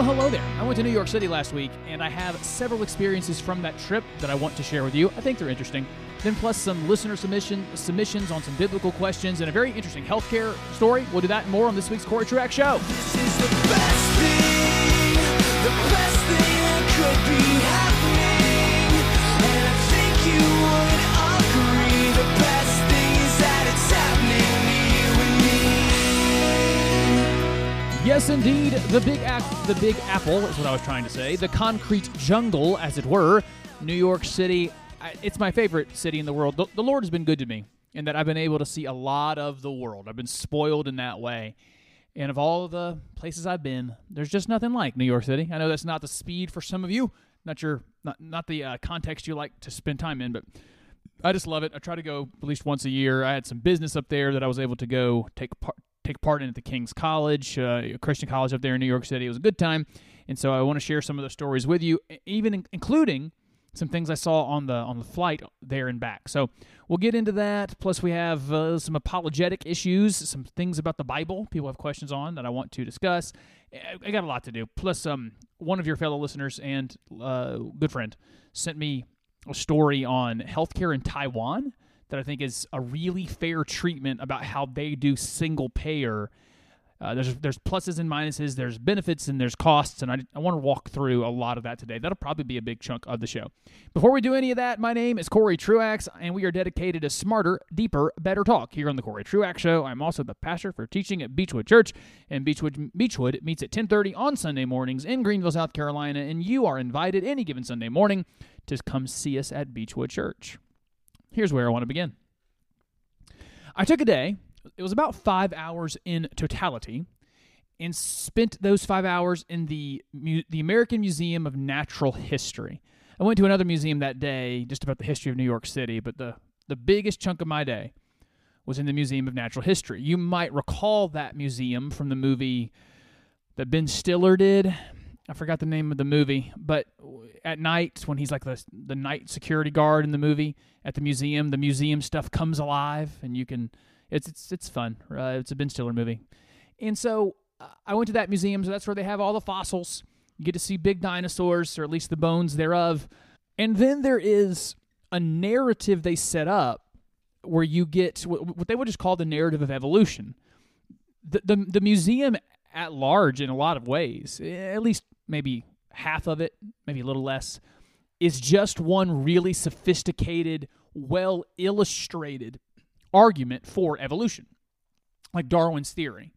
Well, hello there. I went to New York City last week, and I have several experiences from that trip that I want to share with you. I think they're interesting. Then, plus some listener submission submissions on some biblical questions and a very interesting healthcare story. We'll do that more on this week's Corey Truax Show. This is the best thing, the best thing that could be happening. Yes, indeed, the big ac- the Big Apple is what I was trying to say. The concrete jungle, as it were, New York City. It's my favorite city in the world. The, the Lord has been good to me in that I've been able to see a lot of the world. I've been spoiled in that way. And of all the places I've been, there's just nothing like New York City. I know that's not the speed for some of you, not your not not the uh, context you like to spend time in, but I just love it. I try to go at least once a year. I had some business up there that I was able to go take part take part in at the King's College, uh, Christian college up there in New York City. It was a good time, and so I want to share some of those stories with you, even in- including some things I saw on the on the flight there and back. So we'll get into that. Plus, we have uh, some apologetic issues, some things about the Bible people have questions on that I want to discuss. I- I got a lot to do. Plus, um, one of your fellow listeners and uh, good friend sent me a story on healthcare in Taiwan that I think is a really fair treatment about how they do single payer. Uh, there's there's pluses and minuses, there's benefits and there's costs, and I, I want to walk through a lot of that today. That'll probably be a big chunk of the show. Before we do any of that, my name is Corey Truax, and we are dedicated to smarter, deeper, better talk here on the Corey Truax Show. I'm also the pastor for teaching at Beechwood Church, and Beechwood Beechwood meets at 10:30 on Sunday mornings in Greenville, South Carolina, and you are invited any given Sunday morning to come see us at Beechwood Church. Here's where I want to begin. I took a day, it was about five hours in totality, and spent those five hours in the, the American Museum of Natural History. I went to another museum that day just about the history of New York City, but the, the biggest chunk of my day was in the Museum of Natural History. You might recall that museum from the movie that Ben Stiller did. I forgot the name of the movie, but at night when he's like the the night security guard in the movie at the museum, the museum stuff comes alive, and you can. It's it's it's fun. Uh, it's a Ben Stiller movie, and so uh, I went to that museum. So that's where they have all the fossils. You get to see big dinosaurs, or at least the bones thereof, and then there is a narrative they set up where you get what they would just call the narrative of evolution. The the, the museum at large, in a lot of ways, at least maybe half of it, maybe a little less, is just one really sophisticated, well illustrated argument for evolution, like Darwin's theory.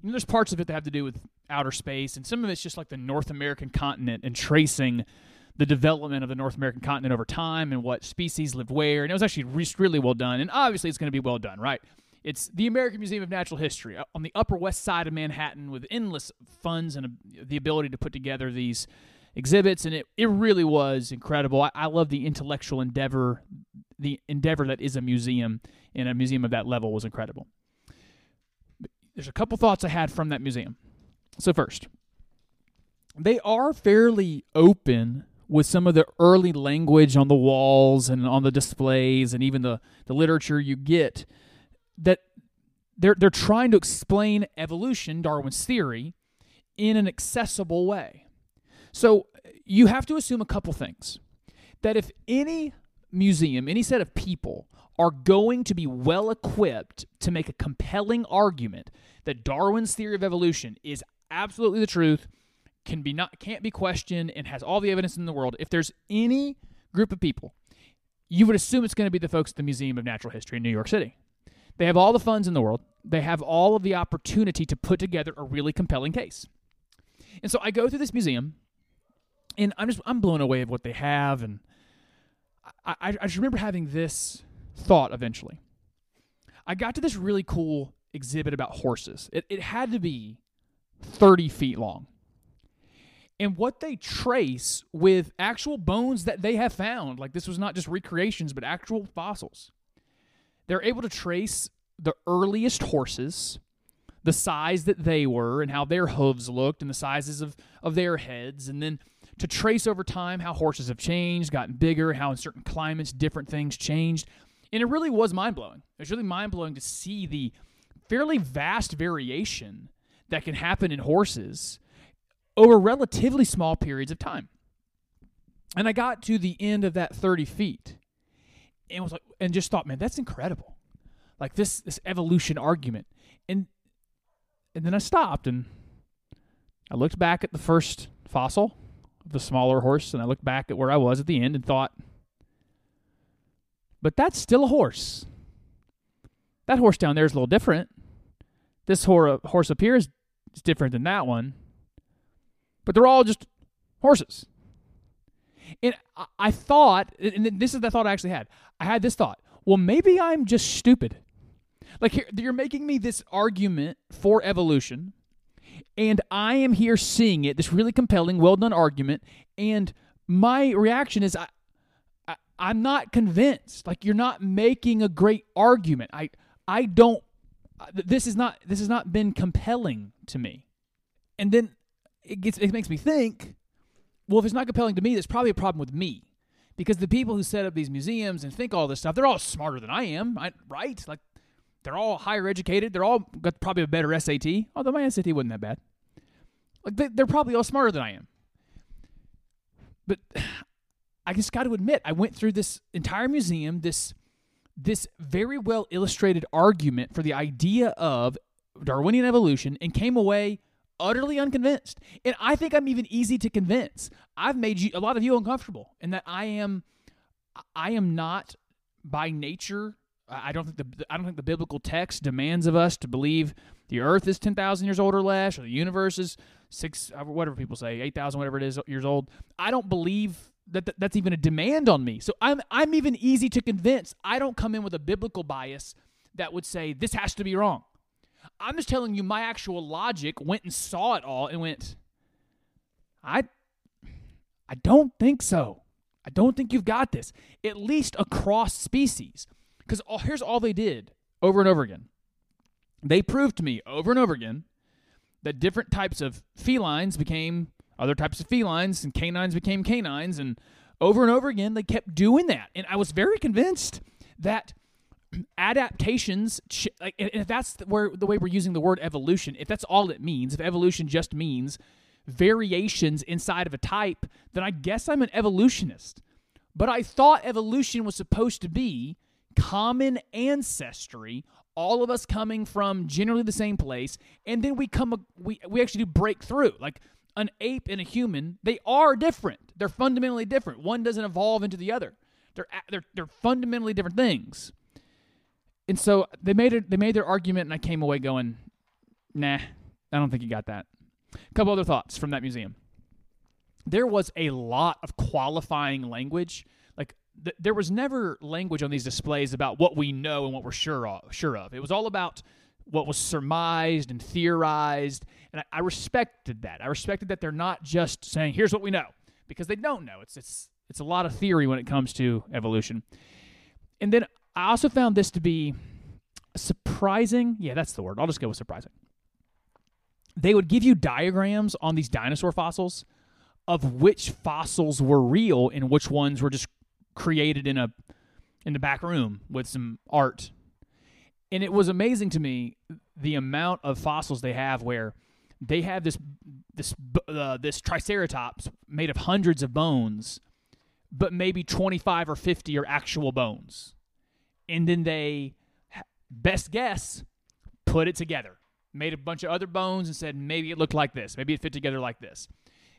You know, there's parts of it that have to do with outer space, and some of it's just like the North American continent and tracing the development of the North American continent over time and what species lived where. And it was actually really well done, and obviously it's going to be well done, right? It's the American Museum of Natural History uh, on the Upper West Side of Manhattan with endless funds and uh, the ability to put together these exhibits, and it, it really was incredible. I, I love the intellectual endeavor, the endeavor that is a museum, and a museum of that level was incredible. There's a couple thoughts I had from that museum. So, first, they are fairly open with some of the early language on the walls and on the displays and even the, the literature you get that they're they're trying to explain evolution, Darwin's theory, in an accessible way. So you have to assume a couple things. That if any museum, any set of people are going to be well equipped to make a compelling argument that Darwin's theory of evolution is absolutely the truth, can be not can't be questioned and has all the evidence in the world, if there's any group of people, you would assume it's going to be the folks at the Museum of Natural History in New York City. They have all the funds in the world. They have all of the opportunity to put together a really compelling case. And so I go through this museum, and I'm just I'm blown away of what they have, and I, I, I just remember having this thought eventually. I got to this really cool exhibit about horses. It, it had to be 30 feet long. And what they trace with actual bones that they have found, like this was not just recreations, but actual fossils they're able to trace the earliest horses, the size that they were, and how their hooves looked, and the sizes of, of their heads, and then to trace over time how horses have changed, gotten bigger, how in certain climates different things changed. And it really was mind blowing. It was really mind blowing to see the fairly vast variation that can happen in horses over relatively small periods of time. And I got to the end of that 30 feet and was like and just thought, man, that's incredible. Like this this evolution argument. And and then I stopped and I looked back at the first fossil the smaller horse and I looked back at where I was at the end and thought, but that's still a horse. That horse down there is a little different. This hor- horse up here is is different than that one. But they're all just horses. And I, thought, and this is the thought I actually had. I had this thought. Well, maybe I'm just stupid. Like here, you're making me this argument for evolution, and I am here seeing it. This really compelling, well done argument, and my reaction is I, I I'm not convinced. Like you're not making a great argument. I I don't. Uh, this is not. This has not been compelling to me. And then it gets. It makes me think. Well, if it's not compelling to me, that's probably a problem with me. Because the people who set up these museums and think all this stuff, they're all smarter than I am, right? Like, they're all higher educated. They're all got probably a better SAT, although my SAT wasn't that bad. Like, they, they're probably all smarter than I am. But I just got to admit, I went through this entire museum, this this very well illustrated argument for the idea of Darwinian evolution, and came away utterly unconvinced. And I think I'm even easy to convince. I've made you a lot of you uncomfortable in that I am I am not by nature I don't think the I don't think the biblical text demands of us to believe the earth is 10,000 years old or less or the universe is 6 uh, whatever people say 8,000 whatever it is years old. I don't believe that that's even a demand on me. So I'm I'm even easy to convince. I don't come in with a biblical bias that would say this has to be wrong. I'm just telling you my actual logic went and saw it all and went, I I don't think so. I don't think you've got this. At least across species. Because here's all they did over and over again. They proved to me over and over again that different types of felines became other types of felines and canines became canines. And over and over again, they kept doing that. And I was very convinced that adaptations like if that's where the way we're using the word evolution if that's all it means if evolution just means variations inside of a type then i guess i'm an evolutionist. But i thought evolution was supposed to be common ancestry all of us coming from generally the same place and then we come we, we actually do break through. Like an ape and a human they are different. They're fundamentally different. One doesn't evolve into the other. They're they're, they're fundamentally different things and so they made it. They made their argument, and I came away going, "Nah, I don't think you got that." A couple other thoughts from that museum. There was a lot of qualifying language. Like th- there was never language on these displays about what we know and what we're sure of. Sure of. It was all about what was surmised and theorized, and I, I respected that. I respected that they're not just saying, "Here's what we know," because they don't know. It's it's it's a lot of theory when it comes to evolution. And then I also found this to be surprising. Yeah, that's the word. I'll just go with surprising. They would give you diagrams on these dinosaur fossils of which fossils were real and which ones were just created in a in the back room with some art. And it was amazing to me the amount of fossils they have where they have this this uh, this triceratops made of hundreds of bones, but maybe 25 or 50 are actual bones and then they best guess put it together. Made a bunch of other bones and said maybe it looked like this. Maybe it fit together like this.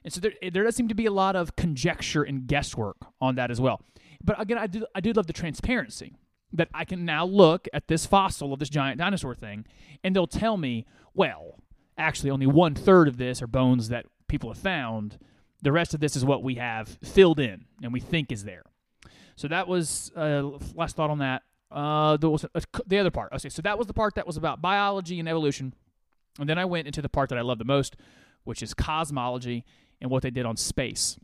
And so there, there does seem to be a lot of conjecture and guesswork on that as well. But again i do i do love the transparency that i can now look at this fossil of this giant dinosaur thing and they'll tell me well actually only one third of this are bones that people have found. The rest of this is what we have filled in and we think is there. So that was uh, last thought on that uh, there was a, the other part. Okay, so that was the part that was about biology and evolution, and then I went into the part that I love the most, which is cosmology and what they did on space,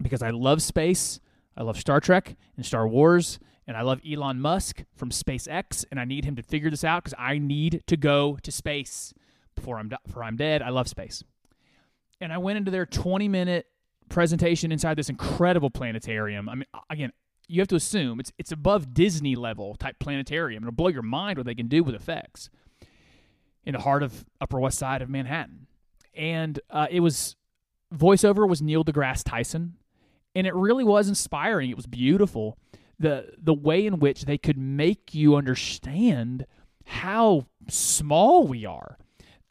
because I love space. I love Star Trek and Star Wars, and I love Elon Musk from SpaceX, and I need him to figure this out because I need to go to space before I'm before I'm dead. I love space, and I went into their 20 minute presentation inside this incredible planetarium. I mean, again, you have to assume it's it's above Disney level type planetarium. It'll blow your mind what they can do with effects in the heart of Upper West Side of Manhattan. And uh, it was voiceover was Neil deGrasse Tyson, and it really was inspiring. It was beautiful. The the way in which they could make you understand how small we are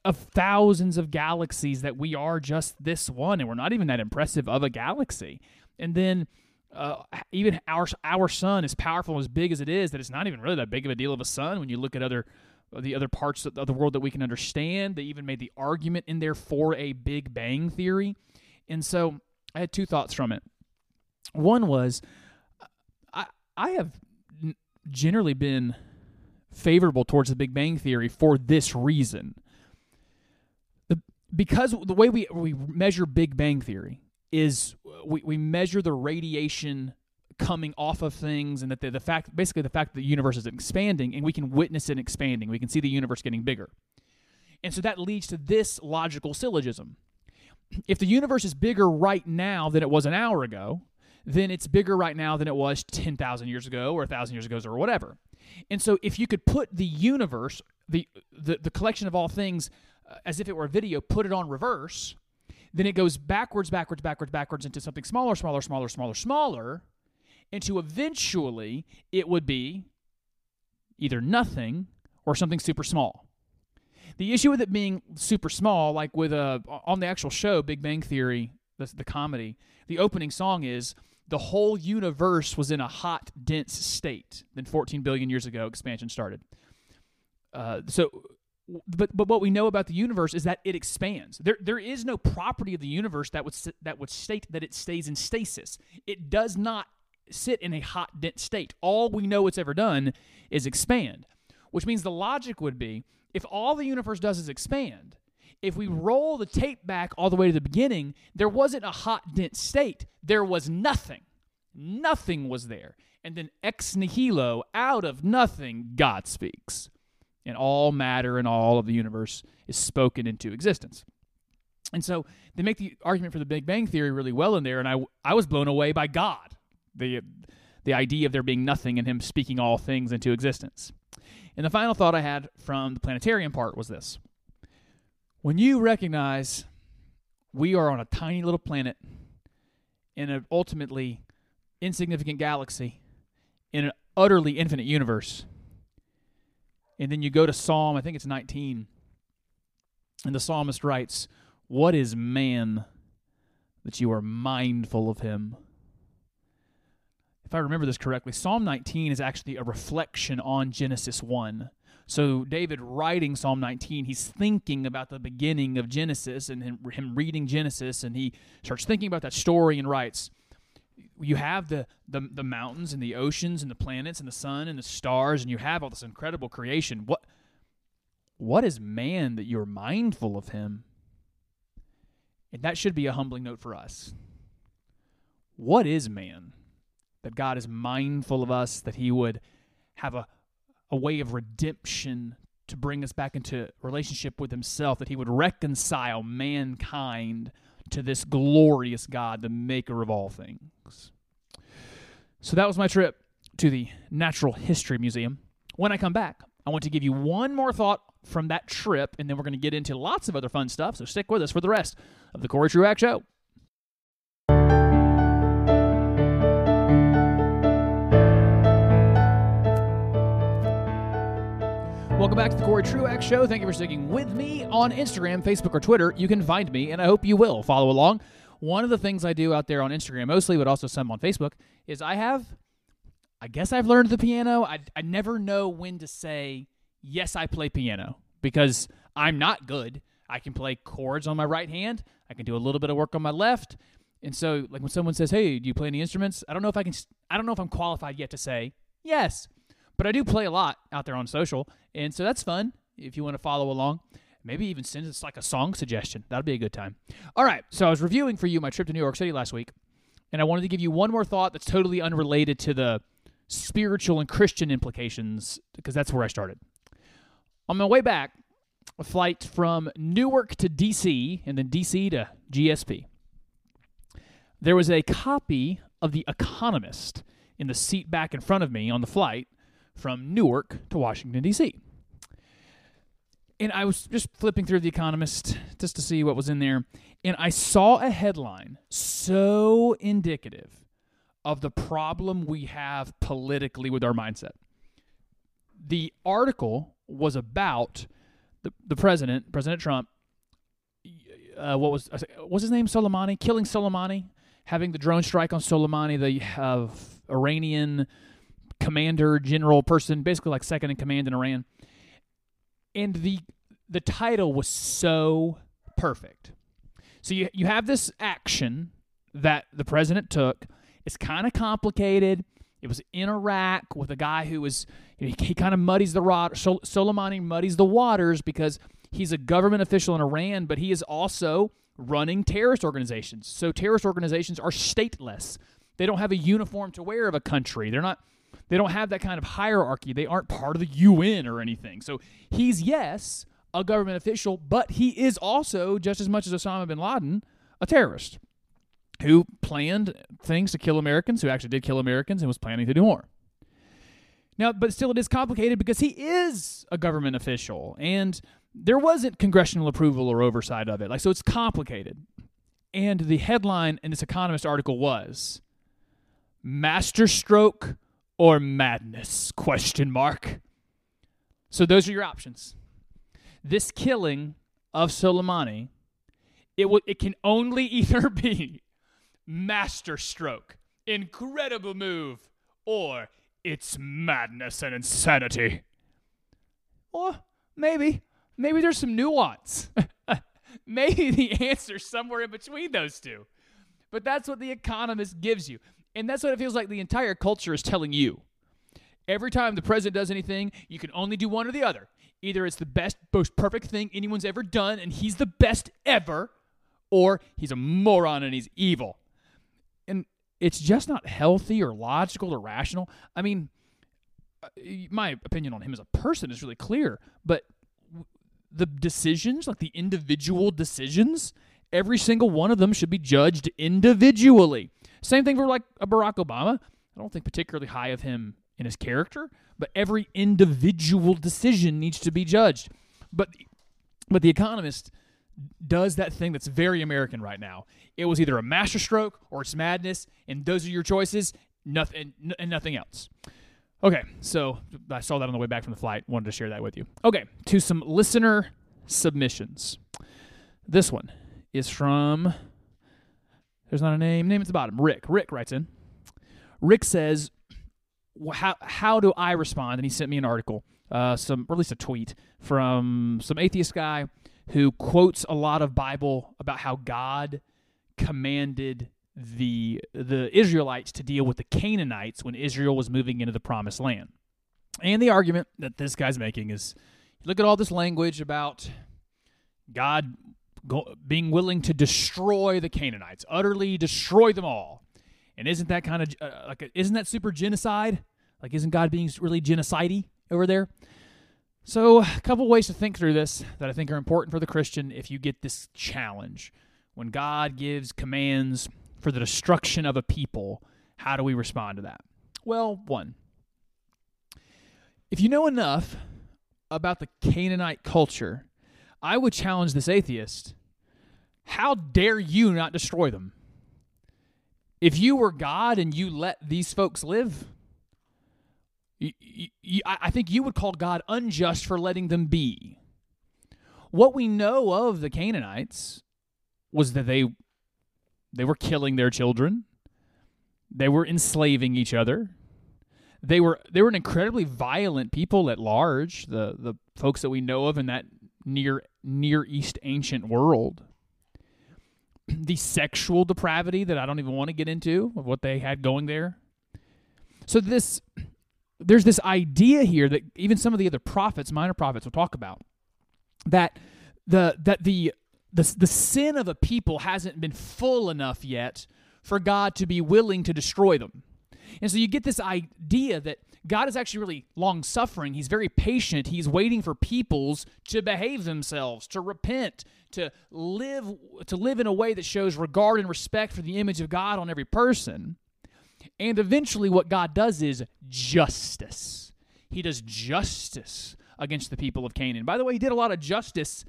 of thousands of galaxies that we are just this one and we're not even that impressive of a galaxy and then uh, even our our sun is powerful and as big as it is that it's not even really that big of a deal of a sun when you look at other the other parts of the world that we can understand. They even made the argument in there for a big bang theory. And so i had two thoughts from it. One was i i have generally been favorable towards the big bang theory for this reason. The, because the way we, we measure big bang theory is we, we measure the radiation coming off of things and that the, the fact basically the fact that the universe is expanding and we can witness it expanding. We can see the universe getting bigger. And so that leads to this logical syllogism. If the universe is bigger right now than it was an hour ago then it's bigger right now than it was 10,000 years ago or 1,000 years ago or whatever. And so if you could put the universe, the the, the collection of all things uh, as if it were a video, put it on reverse, then it goes backwards, backwards, backwards, backwards into something smaller, smaller, smaller, smaller, smaller, into eventually it would be either nothing or something super small. The issue with it being super small, like with a on the actual show, Big Bang Theory, the, the comedy, the opening song is the whole universe was in a hot, dense state. Then 14 billion years ago, expansion started. Uh, so, but but what we know about the universe is that it expands. There there is no property of the universe that would that would state that it stays in stasis. It does not sit in a hot, dense state. All we know it's ever done is expand, which means the logic would be if all the universe does is expand. If we roll the tape back all the way to the beginning, there wasn't a hot, dense state. There was nothing. Nothing was there. And then ex nihilo, out of nothing, God speaks. And all matter and all of the universe is spoken into existence. And so they make the argument for the Big Bang Theory really well in there, and I, I was blown away by God, the, the idea of there being nothing and Him speaking all things into existence. And the final thought I had from the planetarium part was this when you recognize we are on a tiny little planet in an ultimately insignificant galaxy in an utterly infinite universe, and then you go to Psalm, I think it's 19, and the psalmist writes, What is man that you are mindful of him? If I remember this correctly, Psalm 19 is actually a reflection on Genesis 1. So, David writing Psalm 19, he's thinking about the beginning of Genesis and him, reading Genesis, and he starts thinking about that story and writes, you have the, the the mountains and the oceans and the planets and the sun and the stars and you have all this incredible creation. What what is man that you're mindful of him? And that should be a humbling note for us. What is man that god is mindful of us that he would have a a way of redemption to bring us back into relationship with himself that he would reconcile mankind to this glorious God, the maker of all things. So that was my trip to the Natural History Museum. When I come back, I want to give you one more thought from that trip, and then we're going to get into lots of other fun stuff. So stick with us for the rest of the Corey Truax Show. Welcome back to the Corey Truax Show. Thank you for sticking with me on Instagram, Facebook, or Twitter. You can find me, and I hope you will follow along. One of the things I do out there on Instagram mostly, but also some on Facebook, is I have, I guess I've learned the piano. I, I never know when to say, yes, I play piano, because I'm not good. I can play chords on my right hand, I can do a little bit of work on my left. And so, like when someone says, "Hey, do you play any instruments?" I don't know if I can. I don't know if I'm qualified yet to say yes, but I do play a lot out there on social, and so that's fun. If you want to follow along, maybe even send us like a song suggestion. That'd be a good time. All right, so I was reviewing for you my trip to New York City last week, and I wanted to give you one more thought that's totally unrelated to the spiritual and Christian implications because that's where I started. On my way back, a flight from Newark to DC and then DC to GSP. There was a copy of The Economist in the seat back in front of me on the flight from Newark to Washington, D.C. and I was just flipping through The Economist just to see what was in there, and I saw a headline so indicative of the problem we have politically with our mindset. The article was about the, the president, President Trump. Uh, what was what's his name? Soleimani killing Soleimani, having the drone strike on Soleimani, the uh, Iranian commander, general person, basically like second in command in Iran. And the the title was so perfect. So you you have this action that the president took. It's kind of complicated. It was in Iraq with a guy who was he, he kind of muddies the rod. Sol- Soleimani muddies the waters because he's a government official in Iran, but he is also running terrorist organizations. So terrorist organizations are stateless. They don't have a uniform to wear of a country. They're not they don't have that kind of hierarchy. They aren't part of the UN or anything. So he's yes, a government official, but he is also just as much as Osama bin Laden, a terrorist who planned things to kill Americans, who actually did kill Americans and was planning to do more. Now, but still, it is complicated because he is a government official and there wasn't congressional approval or oversight of it. Like, so it's complicated. And the headline in this Economist article was Masterstroke or Madness? Question mark. So those are your options. This killing of Soleimani, it will, it can only either be masterstroke, incredible move, or it's madness and insanity. Or maybe, maybe there's some nuance. maybe the answer's somewhere in between those two. But that's what the economist gives you. And that's what it feels like the entire culture is telling you. Every time the president does anything, you can only do one or the other. Either it's the best, most perfect thing anyone's ever done, and he's the best ever, or he's a moron and he's evil. And it's just not healthy or logical or rational. I mean, uh, my opinion on him as a person is really clear, but the decisions, like the individual decisions, every single one of them should be judged individually. Same thing for like a Barack Obama. I don't think particularly high of him in his character, but every individual decision needs to be judged. But but the economist does that thing that's very American right now. It was either a masterstroke or it's madness, and those are your choices, nothing and nothing else. Okay, so I saw that on the way back from the flight. Wanted to share that with you. Okay, to some listener submissions. This one is from. There's not a name. Name at the bottom. Rick. Rick writes in. Rick says, "How how do I respond?" And he sent me an article, uh, some or at least a tweet from some atheist guy who quotes a lot of Bible about how God commanded the the Israelites to deal with the Canaanites when Israel was moving into the promised land. And the argument that this guy's making is look at all this language about God go, being willing to destroy the Canaanites, utterly destroy them all. And isn't that kind of uh, like a, isn't that super genocide? Like isn't God being really genocidey over there? So, a couple ways to think through this that I think are important for the Christian if you get this challenge. When God gives commands for the destruction of a people, how do we respond to that? Well, one, if you know enough about the Canaanite culture, I would challenge this atheist how dare you not destroy them? If you were God and you let these folks live, you, you, I think you would call God unjust for letting them be. What we know of the Canaanites was that they they were killing their children. They were enslaving each other. They were they were an incredibly violent people at large, the the folks that we know of in that near near east ancient world. The sexual depravity that I don't even want to get into of what they had going there. So this there's this idea here that even some of the other prophets, minor prophets, will talk about that the that the the, the sin of a people hasn't been full enough yet for God to be willing to destroy them. And so you get this idea that God is actually really long suffering. He's very patient. He's waiting for peoples to behave themselves, to repent, to live to live in a way that shows regard and respect for the image of God on every person. And eventually what God does is justice. He does justice against the people of Canaan. By the way, he did a lot of justice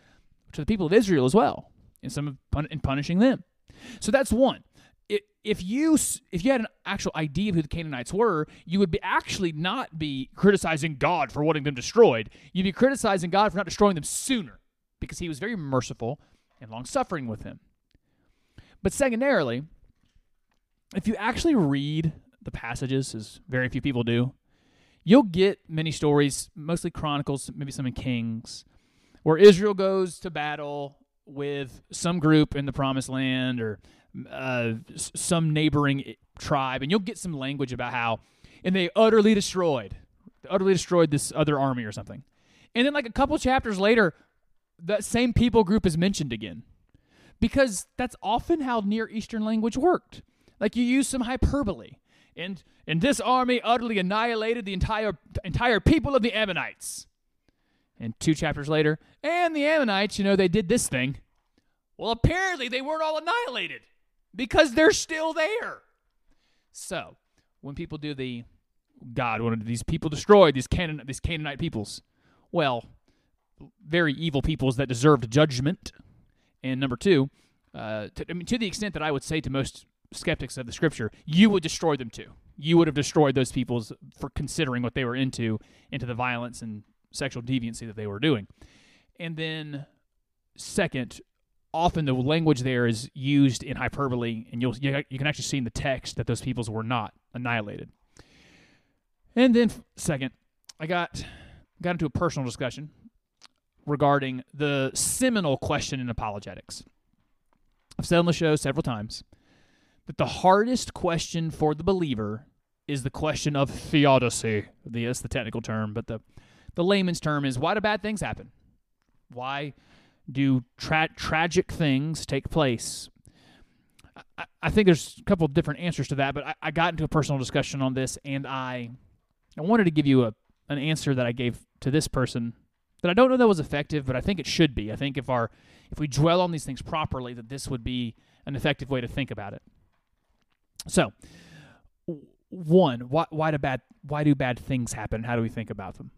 to the people of Israel as well in some in punishing them. So that's one. If you if you had an actual idea of who the Canaanites were, you would be actually not be criticizing God for wanting them destroyed. You'd be criticizing God for not destroying them sooner, because He was very merciful and long suffering with them. But secondarily, if you actually read the passages, as very few people do, you'll get many stories, mostly Chronicles, maybe some in Kings, where Israel goes to battle with some group in the Promised Land or uh, some neighboring tribe, and you'll get some language about how, and they utterly destroyed, utterly destroyed this other army or something, and then like a couple chapters later, that same people group is mentioned again because that's often how Near Eastern language worked. Like you use some hyperbole, and and this army utterly annihilated the entire entire people of the Ammonites. And two chapters later, and the Ammonites, you know, they did this thing. Well, apparently they weren't all annihilated because they're still there. So when people do the God wanted these people destroyed, these Canaan these Canaanite peoples, well, very evil peoples that deserved judgment. And number two, uh, to, I mean, to the extent that I would say to most skeptics of the scripture, you would destroy them too. You would have destroyed those peoples for considering what they were into, into the violence and sexual deviancy that they were doing. And then, second, often the language there is used in hyperbole, and you'll you, you can actually see in the text that those peoples were not annihilated. And then, second, I got got into a personal discussion regarding the seminal question in apologetics. I've said on the show several times that the hardest question for the believer is the question of theodicy. The- That's the technical term, but the, the layman's term is why do bad things happen? Why do tra- tragic things take place? I, I think there's a couple of different answers to that, but I, I got into a personal discussion on this, and I I wanted to give you a an answer that I gave to this person that I don't know that was effective, but I think it should be. I think if our if we dwell on these things properly, that this would be an effective way to think about it. So, one, why why do bad why do bad things happen? How do we think about them?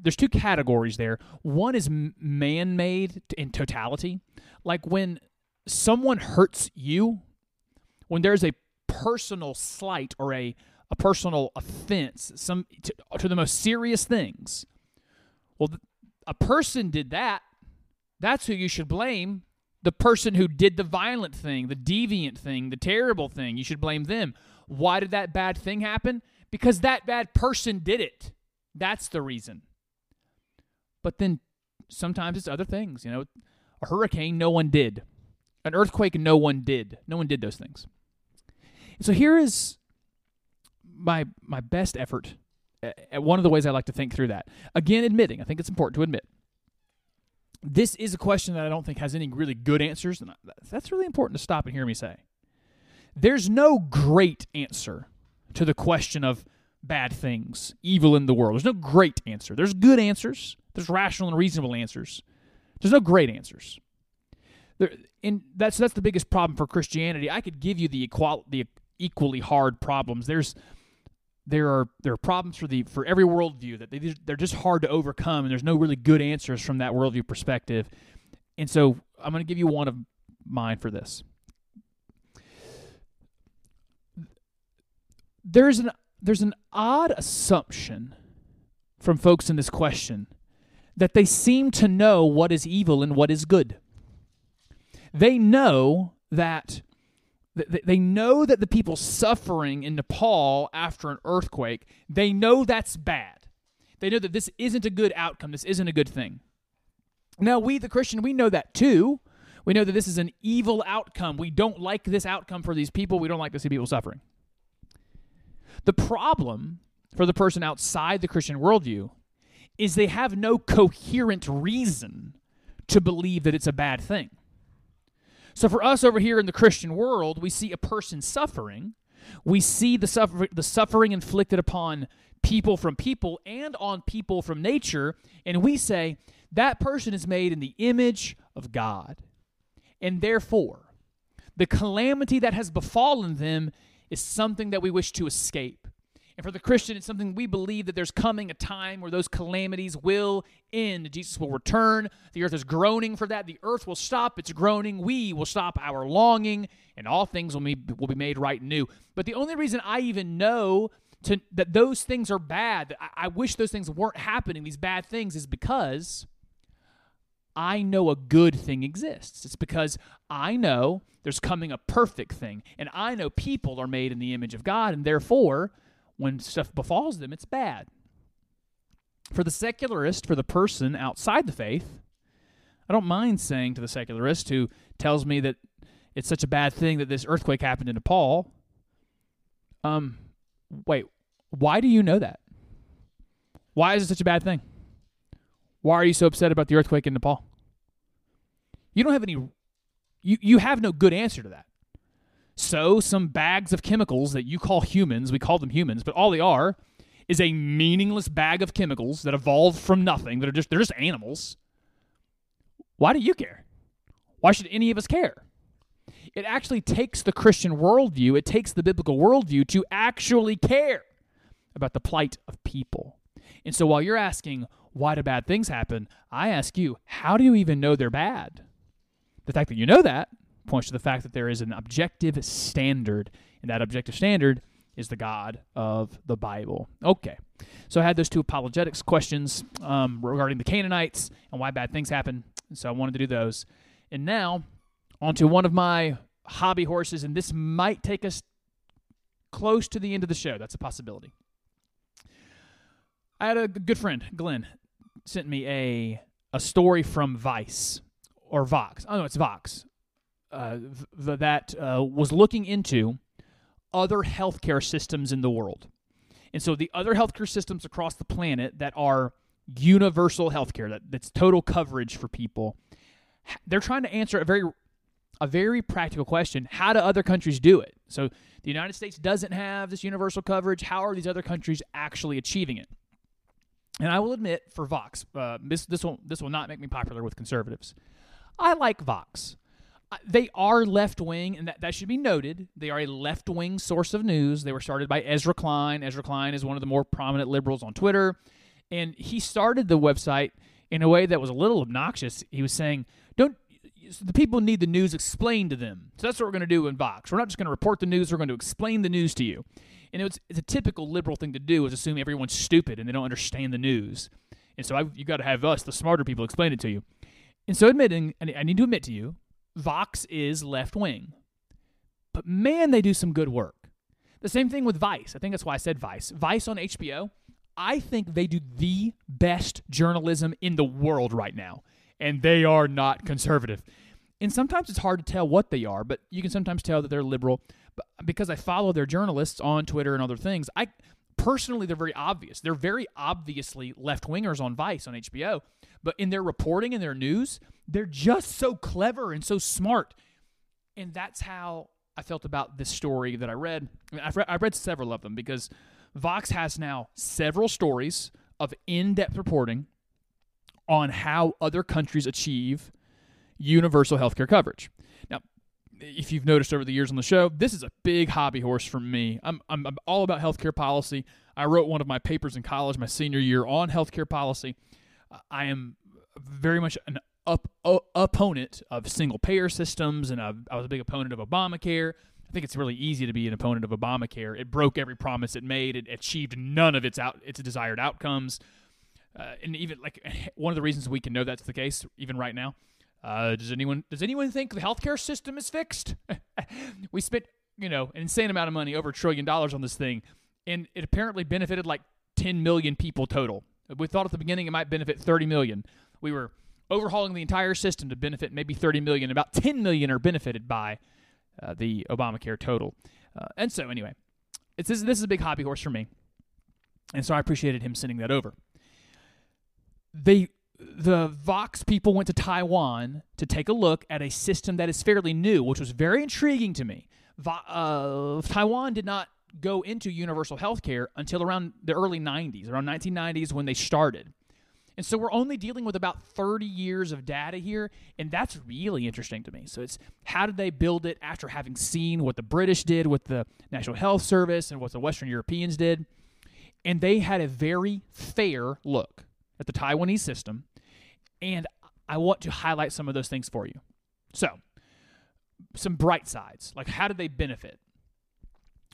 There's two categories there. One is man-made in totality, like when someone hurts you, when there's a personal slight or a a personal offense, some to, to the most serious things. Well, a person did that. That's who you should blame. The person who did the violent thing, the deviant thing, the terrible thing. You should blame them. Why did that bad thing happen? Because that bad person did it. That's the reason. But then sometimes it's other things. You know, a hurricane, no one did. An earthquake, no one did. No one did those things. And so here is my my best effort at one of the ways I like to think through that. Again, admitting, I think it's important to admit. This is a question that I don't think has any really good answers, and that's really important to stop and hear me say. There's no great answer to the question of bad things, evil in the world. There's no great answer. There's good answers. There's rational and reasonable answers. There's no great answers. There, and that's that's the biggest problem for Christianity. I could give you the equal the equally hard problems. There's there are there are problems for the for every worldview that they they're just hard to overcome, and there's no really good answers from that worldview perspective. And so I'm going to give you one of mine for this. There's an there's an odd assumption from folks in this question that they seem to know what is evil and what is good. They know that they know that the people suffering in Nepal after an earthquake, they know that's bad. They know that this isn't a good outcome. This isn't a good thing. Now, we, the Christian, we know that too. We know that this is an evil outcome. We don't like this outcome for these people. We don't like to see people suffering. The problem for the person outside the Christian worldview is they have no coherent reason to believe that it's a bad thing. So for us over here in the Christian world, we see a person suffering. We see the suffer- the suffering inflicted upon people from people and on people from nature, and we say that person is made in the image of God. And therefore, the calamity that has befallen them is something that we wish to escape. And for the Christian, it's something we believe that there's coming a time where those calamities will end. Jesus will return. The earth is groaning for that. The earth will stop its groaning. We will stop our longing, and all things will be, will be made right new. But the only reason I even know to, that those things are bad, that I, I wish those things weren't happening, these bad things, is because I know a good thing exists. It's because I know there's coming a perfect thing, and I know people are made in the image of God, and therefore, when stuff befalls them, it's bad. For the secularist, for the person outside the faith, I don't mind saying to the secularist who tells me that it's such a bad thing that this earthquake happened in Nepal, um, wait, why do you know that? Why is it such a bad thing? Why are you so upset about the earthquake in Nepal? You don't have any you, you have no good answer to that. So some bags of chemicals that you call humans, we call them humans, but all they are is a meaningless bag of chemicals that evolved from nothing, that are just they're just animals. Why do you care? Why should any of us care? It actually takes the Christian worldview, it takes the biblical worldview to actually care about the plight of people. And so while you're asking, why do bad things happen? I ask you, how do you even know they're bad? The fact that you know that points to the fact that there is an objective standard, and that objective standard is the God of the Bible. Okay, so I had those two apologetics questions um, regarding the Canaanites and why bad things happen. So I wanted to do those. And now, onto one of my hobby horses, and this might take us close to the end of the show. That's a possibility. I had a good friend, Glenn, sent me a a story from Vice or Vox. Oh no, it's Vox. Uh, th- that uh, was looking into other healthcare systems in the world, and so the other healthcare systems across the planet that are universal healthcare, that that's total coverage for people. They're trying to answer a very a very practical question: How do other countries do it? So the United States doesn't have this universal coverage. How are these other countries actually achieving it? And I will admit, for Vox, uh, this this will this will not make me popular with conservatives. I like Vox. They are left wing, and that, that should be noted. They are a left wing source of news. They were started by Ezra Klein. Ezra Klein is one of the more prominent liberals on Twitter, and he started the website in a way that was a little obnoxious. He was saying, "Don't the people need the news explained to them?" So that's what we're going to do in Vox. We're not just going to report the news. We're going to explain the news to you. And it was, it's a typical liberal thing to do is assume everyone's stupid and they don't understand the news. And so I, you got to have us, the smarter people, explain it to you. And so admitting, I need to admit to you, Vox is left wing. But man, they do some good work. The same thing with Vice. I think that's why I said Vice. Vice on HBO, I think they do the best journalism in the world right now. And they are not conservative. And sometimes it's hard to tell what they are, but you can sometimes tell that they're liberal. But because I follow their journalists on Twitter and other things, I personally they're very obvious. They're very obviously left wingers on Vice on HBO, but in their reporting and their news, they're just so clever and so smart. And that's how I felt about this story that I read. I've read, I've read several of them because Vox has now several stories of in-depth reporting on how other countries achieve universal healthcare coverage. Now, if you've noticed over the years on the show, this is a big hobby horse for me. I'm, I'm, I'm all about healthcare policy. I wrote one of my papers in college my senior year on healthcare policy. I am very much an up, opponent of single payer systems, and I, I was a big opponent of Obamacare. I think it's really easy to be an opponent of Obamacare. It broke every promise it made. It achieved none of its out its desired outcomes. Uh, and even like one of the reasons we can know that's the case, even right now, uh, does anyone does anyone think the healthcare system is fixed? we spent you know an insane amount of money, over a trillion dollars on this thing, and it apparently benefited like 10 million people total. We thought at the beginning it might benefit 30 million. We were overhauling the entire system to benefit maybe 30 million. About 10 million are benefited by uh, the Obamacare total. Uh, and so anyway, it's this, this is a big hobby horse for me, and so I appreciated him sending that over. They the Vox people went to Taiwan to take a look at a system that is fairly new, which was very intriguing to me. Uh, Taiwan did not go into universal health care until around the early 90s, around 1990s when they started. And so we're only dealing with about 30 years of data here, and that's really interesting to me. So it's how did they build it after having seen what the British did with the National Health Service and what the Western Europeans did? and they had a very fair look at the Taiwanese system. And I want to highlight some of those things for you. So, some bright sides. Like, how did they benefit?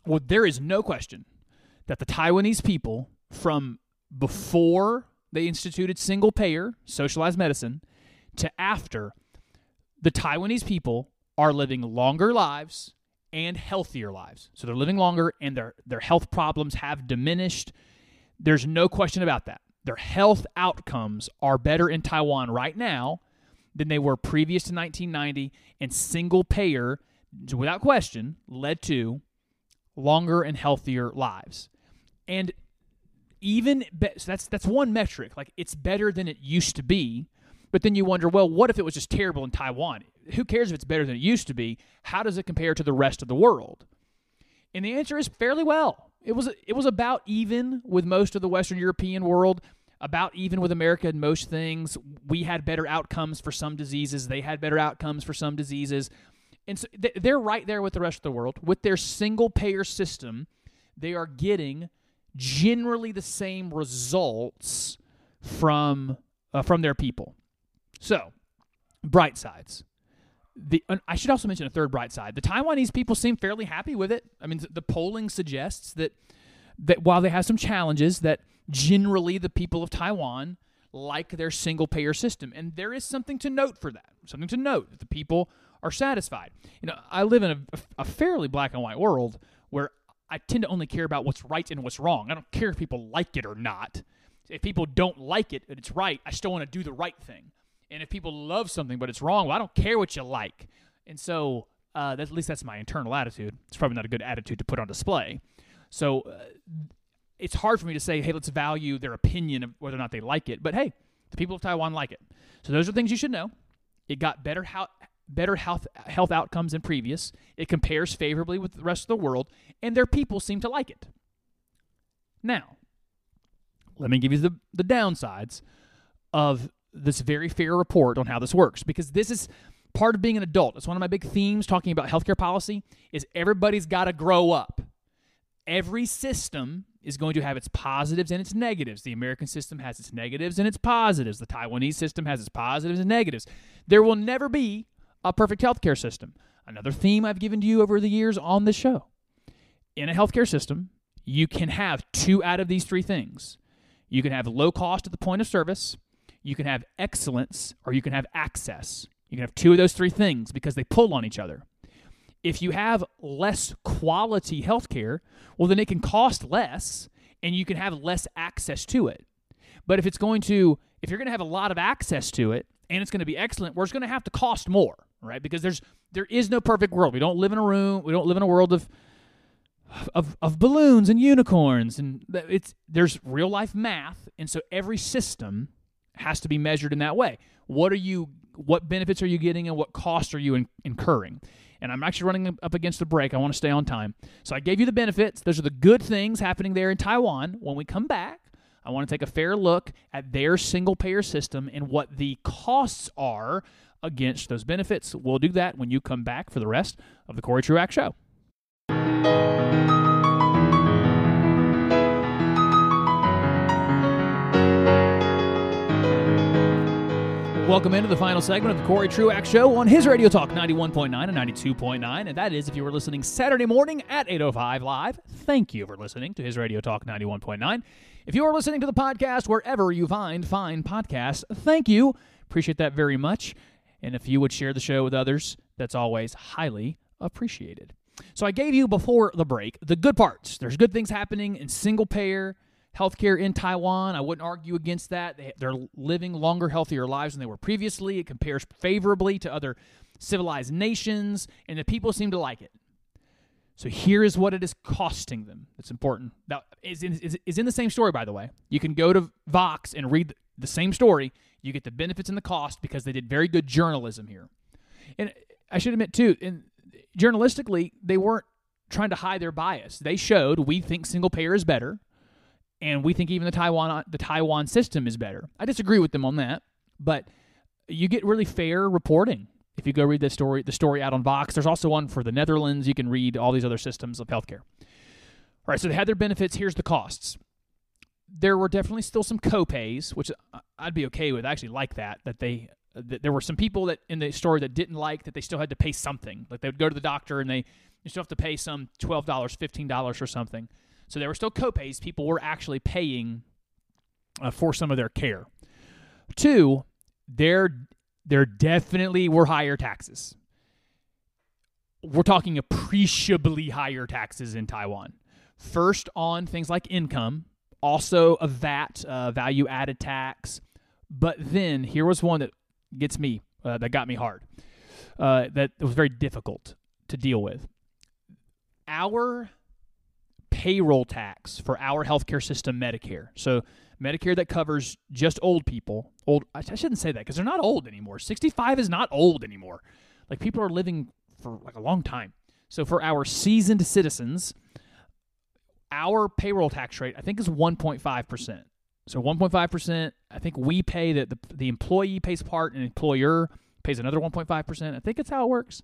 Well, there is no question that the Taiwanese people, from before they instituted single payer socialized medicine to after, the Taiwanese people are living longer lives and healthier lives. So they're living longer and their, their health problems have diminished. There's no question about that. Their health outcomes are better in Taiwan right now than they were previous to 1990, and single payer, without question, led to longer and healthier lives. And even be- so that's that's one metric. Like it's better than it used to be. But then you wonder, well, what if it was just terrible in Taiwan? Who cares if it's better than it used to be? How does it compare to the rest of the world? And the answer is fairly well. It was it was about even with most of the Western European world, about even with America in most things. We had better outcomes for some diseases. They had better outcomes for some diseases. And so they're right there with the rest of the world. With their single payer system, they are getting generally the same results from uh, from their people. So, bright sides. The I should also mention a third bright side. The Taiwanese people seem fairly happy with it. I mean, the polling suggests that that while they have some challenges, that generally the people of Taiwan like their single payer system, and there is something to note for that. Something to note that the people are satisfied. You know, I live in a, a fairly black and white world where I tend to only care about what's right and what's wrong. I don't care if people like it or not. If people don't like it, but it's right, I still want to do the right thing. And if people love something but it's wrong, well, I don't care what you like. And so, uh, at least that's my internal attitude. It's probably not a good attitude to put on display. So, uh, it's hard for me to say, hey, let's value their opinion of whether or not they like it. But hey, the people of Taiwan like it. So those are things you should know. It got better health, better health health outcomes than previous. It compares favorably with the rest of the world, and their people seem to like it. Now, let me give you the, the downsides of this very fair report on how this works, because this is part of being an adult. It's one of my big themes talking about healthcare policy is everybody's got to grow up. Every system is going to have its positives and its negatives. The American system has its negatives and its positives. The Taiwanese system has its positives and negatives. There will never be a perfect healthcare system. Another theme I've given to you over the years on this show. In a healthcare system, you can have two out of these three things. You can have low cost at the point of service, you can have excellence, or you can have access. You can have two of those three things because they pull on each other. If you have less quality healthcare, well, then it can cost less and you can have less access to it. But if it's going to, if you're going to have a lot of access to it and it's going to be excellent, well, it's going to have to cost more, right? Because there's there is no perfect world. We don't live in a room. We don't live in a world of of, of balloons and unicorns and it's there's real life math and so every system has to be measured in that way what are you what benefits are you getting and what costs are you in, incurring and i'm actually running up against the break i want to stay on time so i gave you the benefits those are the good things happening there in taiwan when we come back i want to take a fair look at their single payer system and what the costs are against those benefits we'll do that when you come back for the rest of the cory truax show Welcome into the final segment of the Cory Truax Show on his Radio Talk 91.9 and 92.9. And that is if you were listening Saturday morning at 8.05 live. Thank you for listening to his Radio Talk 91.9. If you are listening to the podcast wherever you find fine podcasts, thank you. Appreciate that very much. And if you would share the show with others, that's always highly appreciated. So I gave you before the break the good parts. There's good things happening in single payer healthcare in Taiwan. I wouldn't argue against that. They, they're living longer, healthier lives than they were previously. It compares favorably to other civilized nations, and the people seem to like it. So here is what it is costing them. It's important. That is in, is, is in the same story, by the way. You can go to Vox and read the same story. You get the benefits and the cost because they did very good journalism here. And I should admit too, and journalistically, they weren't trying to hide their bias. They showed we think single payer is better, and we think even the Taiwan the Taiwan system is better. I disagree with them on that, but you get really fair reporting if you go read the story the story out on Vox. There's also one for the Netherlands. You can read all these other systems of healthcare. All right, so they had their benefits. Here's the costs. There were definitely still some copays, which I'd be okay with. I actually like that that they that there were some people that in the story that didn't like that they still had to pay something. Like they would go to the doctor and they you still have to pay some twelve dollars, fifteen dollars or something. So there were still copays. People were actually paying uh, for some of their care. Two, there there definitely were higher taxes. We're talking appreciably higher taxes in Taiwan. First on things like income, also a VAT, uh, value added tax. But then here was one that gets me, uh, that got me hard, uh, that was very difficult to deal with. Our payroll tax for our healthcare system, Medicare. So Medicare that covers just old people. Old, I shouldn't say that because they're not old anymore. Sixty-five is not old anymore. Like people are living for like a long time. So for our seasoned citizens, our payroll tax rate I think is one point five percent. So one point five percent. I think we pay that the the employee pays part and employer pays another one point five percent. I think that's how it works.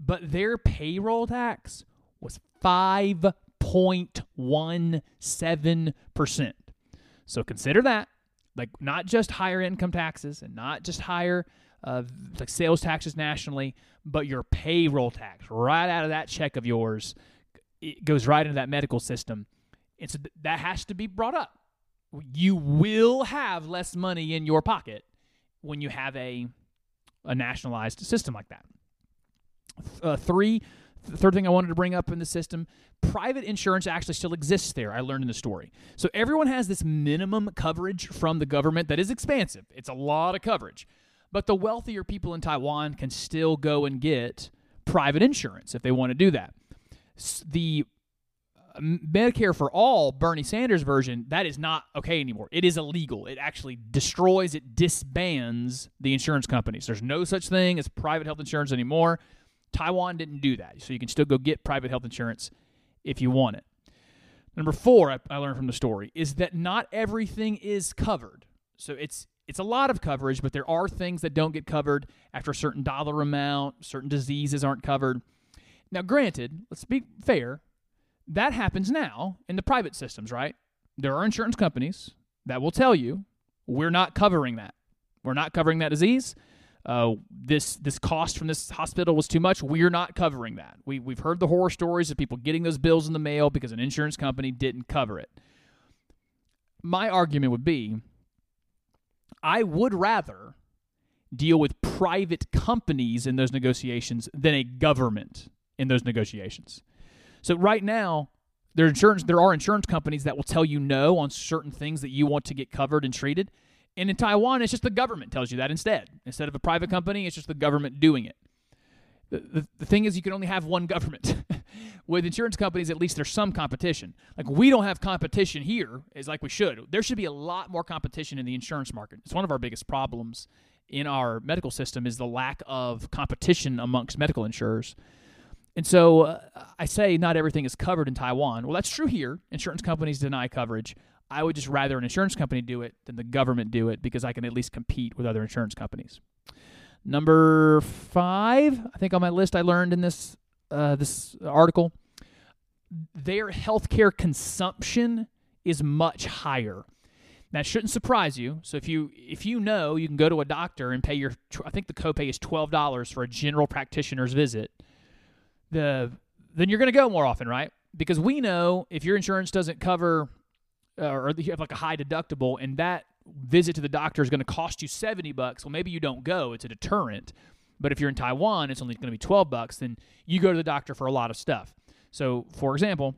But their payroll tax was five point one seven percent. So consider that, like not just higher income taxes and not just higher uh, like sales taxes nationally, but your payroll tax right out of that check of yours, it goes right into that medical system. And so th- that has to be brought up. You will have less money in your pocket when you have a a nationalized system like that. Uh, three, the third thing I wanted to bring up in the system private insurance actually still exists there. I learned in the story. So everyone has this minimum coverage from the government that is expansive. It's a lot of coverage. But the wealthier people in Taiwan can still go and get private insurance if they want to do that. The uh, Medicare for all, Bernie Sanders version, that is not okay anymore. It is illegal. It actually destroys, it disbands the insurance companies. There's no such thing as private health insurance anymore. Taiwan didn't do that. So you can still go get private health insurance if you want it. Number four, I learned from the story, is that not everything is covered. So it's it's a lot of coverage, but there are things that don't get covered after a certain dollar amount. Certain diseases aren't covered. Now, granted, let's be fair, that happens now in the private systems, right? There are insurance companies that will tell you we're not covering that. We're not covering that disease. Uh, this this cost from this hospital was too much. We're not covering that. We we've heard the horror stories of people getting those bills in the mail because an insurance company didn't cover it. My argument would be, I would rather deal with private companies in those negotiations than a government in those negotiations. So right now, there insurance there are insurance companies that will tell you no on certain things that you want to get covered and treated. And in Taiwan, it's just the government tells you that instead. Instead of a private company, it's just the government doing it. The, the, the thing is, you can only have one government. With insurance companies, at least there's some competition. Like we don't have competition here, is like we should. There should be a lot more competition in the insurance market. It's one of our biggest problems in our medical system is the lack of competition amongst medical insurers. And so uh, I say not everything is covered in Taiwan. Well, that's true here. Insurance companies deny coverage. I would just rather an insurance company do it than the government do it because I can at least compete with other insurance companies. Number five, I think on my list I learned in this uh, this article, their healthcare consumption is much higher. That shouldn't surprise you. So if you if you know you can go to a doctor and pay your I think the copay is twelve dollars for a general practitioner's visit, the then you're going to go more often, right? Because we know if your insurance doesn't cover uh, or you have like a high deductible and that visit to the doctor is going to cost you 70 bucks well maybe you don't go. It's a deterrent. But if you're in taiwan it's only going to be 12 bucks then you go to the doctor for a lot of stuff. So for example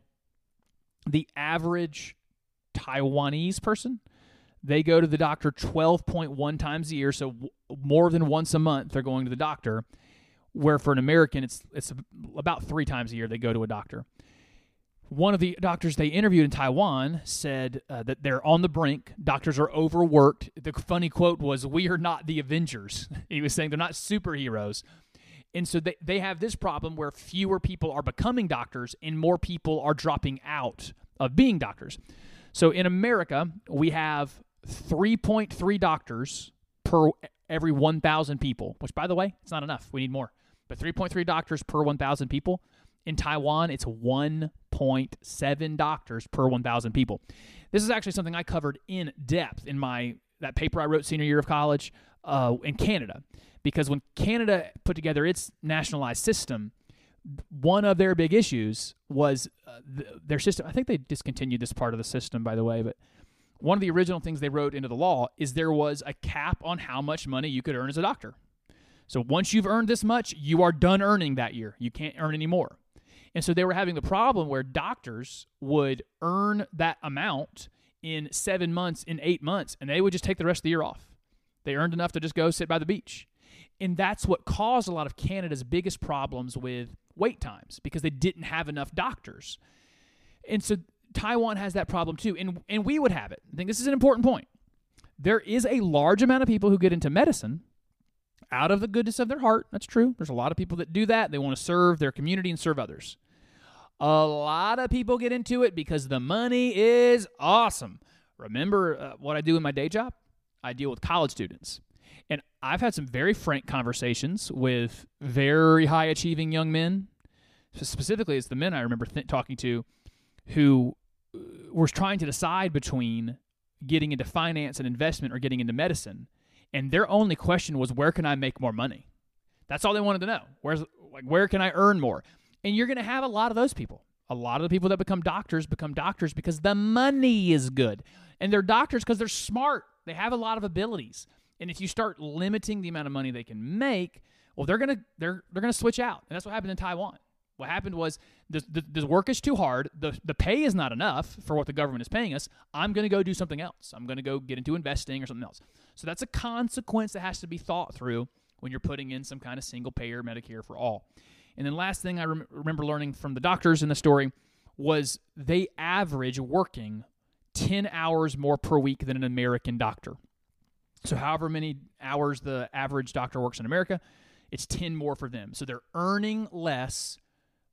the average taiwanese person they go to the doctor 12.1 times a year. So more than once a month they're going to the doctor where for an american it's it's about 3 times a year they go to a doctor one of the doctors they interviewed in Taiwan said uh, that they're on the brink. Doctors are overworked. The funny quote was, We are not the Avengers. he was saying they're not superheroes. And so they, they have this problem where fewer people are becoming doctors and more people are dropping out of being doctors. So in America, we have 3.3 doctors per every 1,000 people, which, by the way, it's not enough. We need more. But 3.3 doctors per 1,000 people. In Taiwan, it's 1.7 doctors per 1,000 people. This is actually something I covered in depth in my that paper I wrote senior year of college uh, in Canada, because when Canada put together its nationalized system, one of their big issues was uh, th- their system. I think they discontinued this part of the system, by the way, but one of the original things they wrote into the law is there was a cap on how much money you could earn as a doctor. So once you've earned this much, you are done earning that year. You can't earn any more. And so they were having the problem where doctors would earn that amount in seven months, in eight months, and they would just take the rest of the year off. They earned enough to just go sit by the beach. And that's what caused a lot of Canada's biggest problems with wait times because they didn't have enough doctors. And so Taiwan has that problem too. And, and we would have it. I think this is an important point. There is a large amount of people who get into medicine out of the goodness of their heart. That's true. There's a lot of people that do that. They want to serve their community and serve others. A lot of people get into it because the money is awesome. Remember uh, what I do in my day job? I deal with college students. And I've had some very frank conversations with very high achieving young men. Specifically, it's the men I remember th- talking to who uh, were trying to decide between getting into finance and investment or getting into medicine. And their only question was, where can I make more money? That's all they wanted to know. Where's like where can I earn more? And you're going to have a lot of those people. A lot of the people that become doctors become doctors because the money is good. And they're doctors because they're smart. They have a lot of abilities. And if you start limiting the amount of money they can make, well, they're gonna they're they're gonna switch out. And that's what happened in Taiwan. What happened was the, the, the work is too hard. The, the pay is not enough for what the government is paying us. I'm going to go do something else. I'm going to go get into investing or something else. So that's a consequence that has to be thought through when you're putting in some kind of single payer Medicare for all. And then last thing I rem- remember learning from the doctors in the story was they average working 10 hours more per week than an American doctor. So however many hours the average doctor works in America, it's 10 more for them. So they're earning less,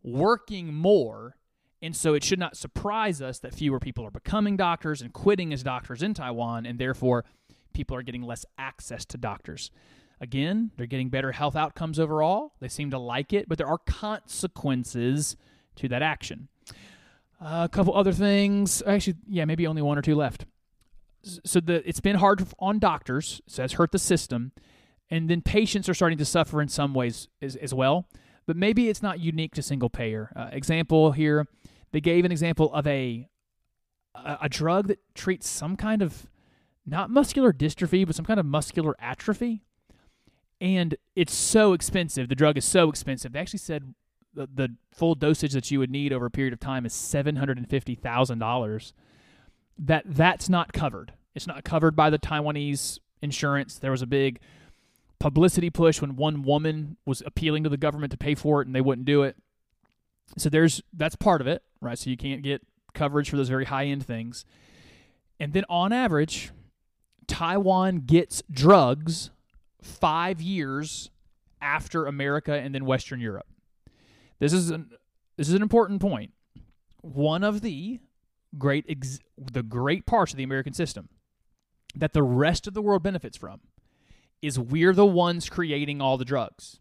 working more, and so it should not surprise us that fewer people are becoming doctors and quitting as doctors in Taiwan, and therefore people are getting less access to doctors. Again, they're getting better health outcomes overall. They seem to like it, but there are consequences to that action. Uh, a couple other things. Actually, yeah, maybe only one or two left. So the it's been hard on doctors, so that's hurt the system, and then patients are starting to suffer in some ways as, as well. But maybe it's not unique to single payer. Uh, example here, they gave an example of a, a a drug that treats some kind of not muscular dystrophy, but some kind of muscular atrophy and it's so expensive. The drug is so expensive. They actually said the, the full dosage that you would need over a period of time is seven hundred and fifty thousand dollars. That that's not covered. It's not covered by the Taiwanese insurance. There was a big publicity push when one woman was appealing to the government to pay for it, and they wouldn't do it. So there's that's part of it, right? So you can't get coverage for those very high end things. And then on average, Taiwan gets drugs five years after America and then Western Europe. This is an this is an important point. One of the great ex, the great parts of the American system that the rest of the world benefits from is we're the ones creating all the drugs.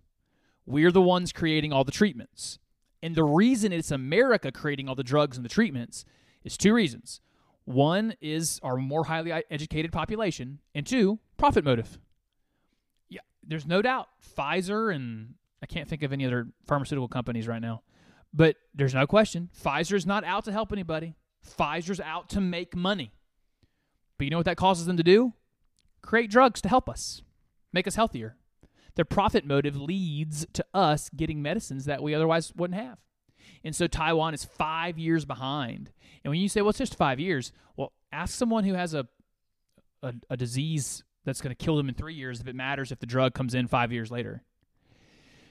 We're the ones creating all the treatments. And the reason it's America creating all the drugs and the treatments is two reasons. One is our more highly educated population, and two, profit motive yeah, there's no doubt Pfizer and I can't think of any other pharmaceutical companies right now, but there's no question Pfizer's not out to help anybody. Pfizer's out to make money. But you know what that causes them to do? Create drugs to help us, make us healthier. Their profit motive leads to us getting medicines that we otherwise wouldn't have. And so Taiwan is five years behind. And when you say, well, it's just five years, well, ask someone who has a a, a disease that's going to kill them in three years if it matters if the drug comes in five years later.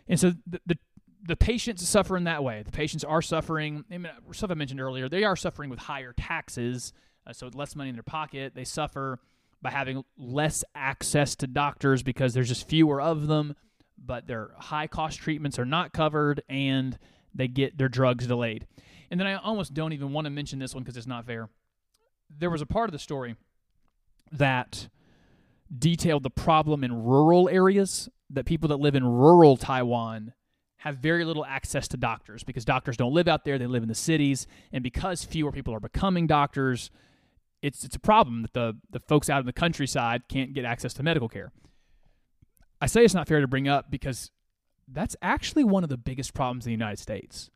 And so the, the the patients suffer in that way. The patients are suffering. I mean, stuff I mentioned earlier. They are suffering with higher taxes, uh, so less money in their pocket. They suffer by having less access to doctors because there's just fewer of them. But their high cost treatments are not covered, and they get their drugs delayed. And then I almost don't even want to mention this one because it's not fair. There was a part of the story that detailed the problem in rural areas that people that live in rural Taiwan have very little access to doctors because doctors don't live out there, they live in the cities, and because fewer people are becoming doctors, it's it's a problem that the the folks out in the countryside can't get access to medical care. I say it's not fair to bring up because that's actually one of the biggest problems in the United States.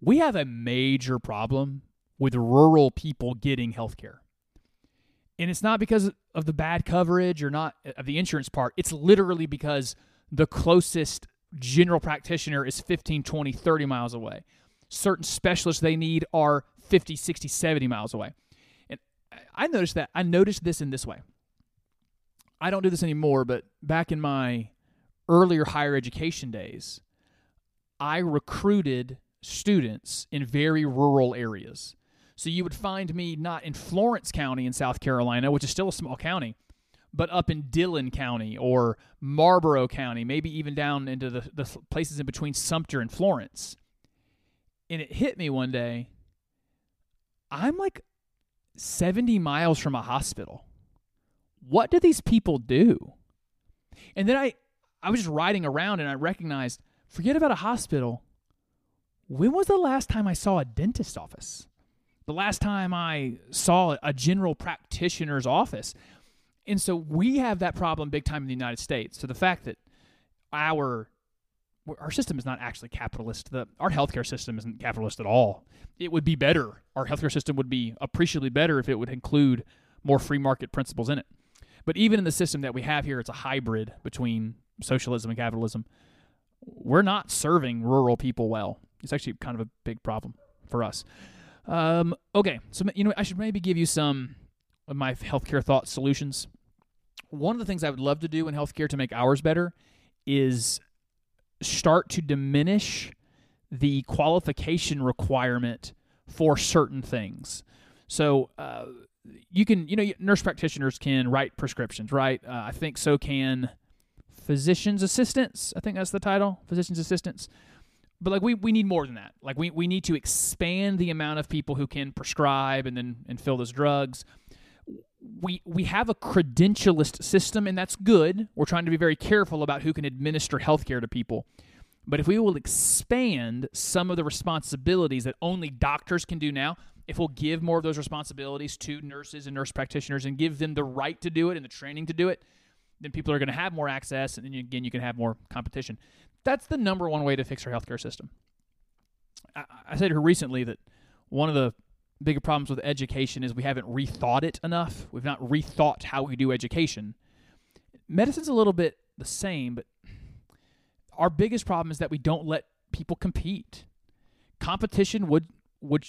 We have a major problem with rural people getting health care. And it's not because of the bad coverage or not of the insurance part. It's literally because the closest general practitioner is 15, 20, 30 miles away. Certain specialists they need are 50, 60, 70 miles away. And I noticed that. I noticed this in this way. I don't do this anymore, but back in my earlier higher education days, I recruited students in very rural areas. So you would find me not in Florence County in South Carolina, which is still a small county, but up in Dillon County or Marlboro County, maybe even down into the, the places in between Sumter and Florence. And it hit me one day I'm like 70 miles from a hospital. What do these people do? And then I, I was just riding around and I recognized forget about a hospital. When was the last time I saw a dentist office? The last time I saw a general practitioner's office. And so we have that problem big time in the United States. So the fact that our our system is not actually capitalist. The, our healthcare system isn't capitalist at all. It would be better. Our healthcare system would be appreciably better if it would include more free market principles in it. But even in the system that we have here, it's a hybrid between socialism and capitalism. We're not serving rural people well. It's actually kind of a big problem for us. Um, okay, so you know I should maybe give you some of my healthcare thought solutions. One of the things I would love to do in healthcare to make ours better is start to diminish the qualification requirement for certain things. So uh, you can, you know, nurse practitioners can write prescriptions, right? Uh, I think so can physician's assistants. I think that's the title, physician's assistants. But like we, we need more than that. Like we, we need to expand the amount of people who can prescribe and then and fill those drugs. We we have a credentialist system and that's good. We're trying to be very careful about who can administer healthcare to people. But if we will expand some of the responsibilities that only doctors can do now, if we'll give more of those responsibilities to nurses and nurse practitioners and give them the right to do it and the training to do it, then people are going to have more access, and then again, you can have more competition. That's the number one way to fix our healthcare system. I, I said here recently that one of the bigger problems with education is we haven't rethought it enough. We've not rethought how we do education. Medicine's a little bit the same, but our biggest problem is that we don't let people compete. Competition would would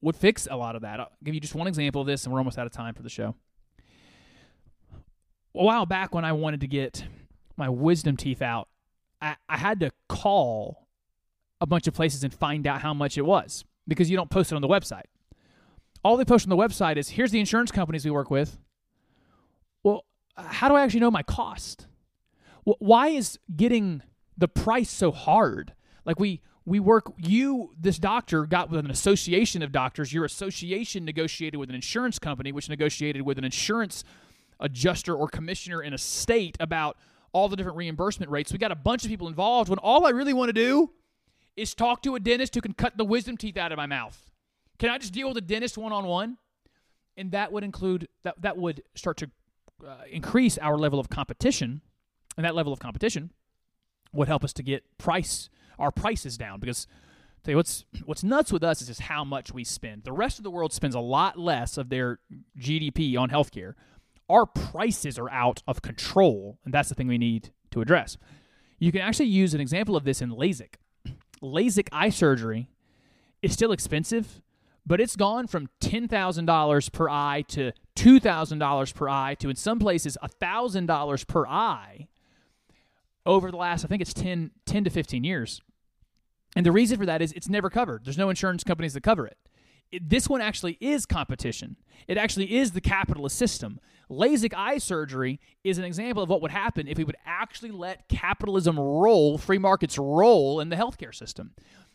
would fix a lot of that. I'll give you just one example of this, and we're almost out of time for the show. A while back, when I wanted to get my wisdom teeth out, I, I had to call a bunch of places and find out how much it was because you don't post it on the website. All they post on the website is here's the insurance companies we work with. Well, how do I actually know my cost? Why is getting the price so hard? Like we we work you this doctor got with an association of doctors your association negotiated with an insurance company which negotiated with an insurance adjuster or commissioner in a state about all the different reimbursement rates we got a bunch of people involved when all i really want to do is talk to a dentist who can cut the wisdom teeth out of my mouth can i just deal with a dentist one-on-one and that would include that that would start to uh, increase our level of competition and that level of competition would help us to get price our prices down because tell you what's what's nuts with us is just how much we spend. The rest of the world spends a lot less of their GDP on healthcare. Our prices are out of control, and that's the thing we need to address. You can actually use an example of this in LASIK. LASIK eye surgery is still expensive, but it's gone from $10,000 per eye to $2,000 per eye to in some places $1,000 per eye over the last, I think it's 10, 10 to 15 years. And the reason for that is it's never covered. There's no insurance companies that cover it. It. This one actually is competition. It actually is the capitalist system. LASIK eye surgery is an example of what would happen if we would actually let capitalism roll, free markets roll in the healthcare system.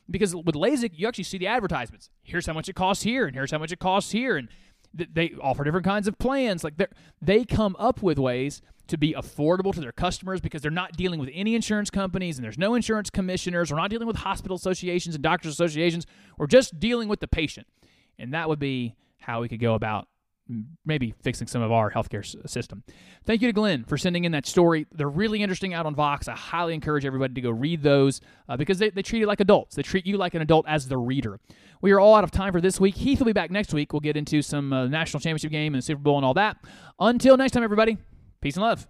Because with LASIK, you actually see the advertisements. Here's how much it costs here, and here's how much it costs here, and they offer different kinds of plans. Like they come up with ways to be affordable to their customers because they're not dealing with any insurance companies and there's no insurance commissioners. We're not dealing with hospital associations and doctors associations. We're just dealing with the patient. And that would be how we could go about maybe fixing some of our healthcare system. Thank you to Glenn for sending in that story. They're really interesting out on Vox. I highly encourage everybody to go read those uh, because they, they treat you like adults. They treat you like an adult as the reader. We are all out of time for this week. Heath will be back next week. We'll get into some uh, national championship game and the Super Bowl and all that. Until next time, everybody, peace and love.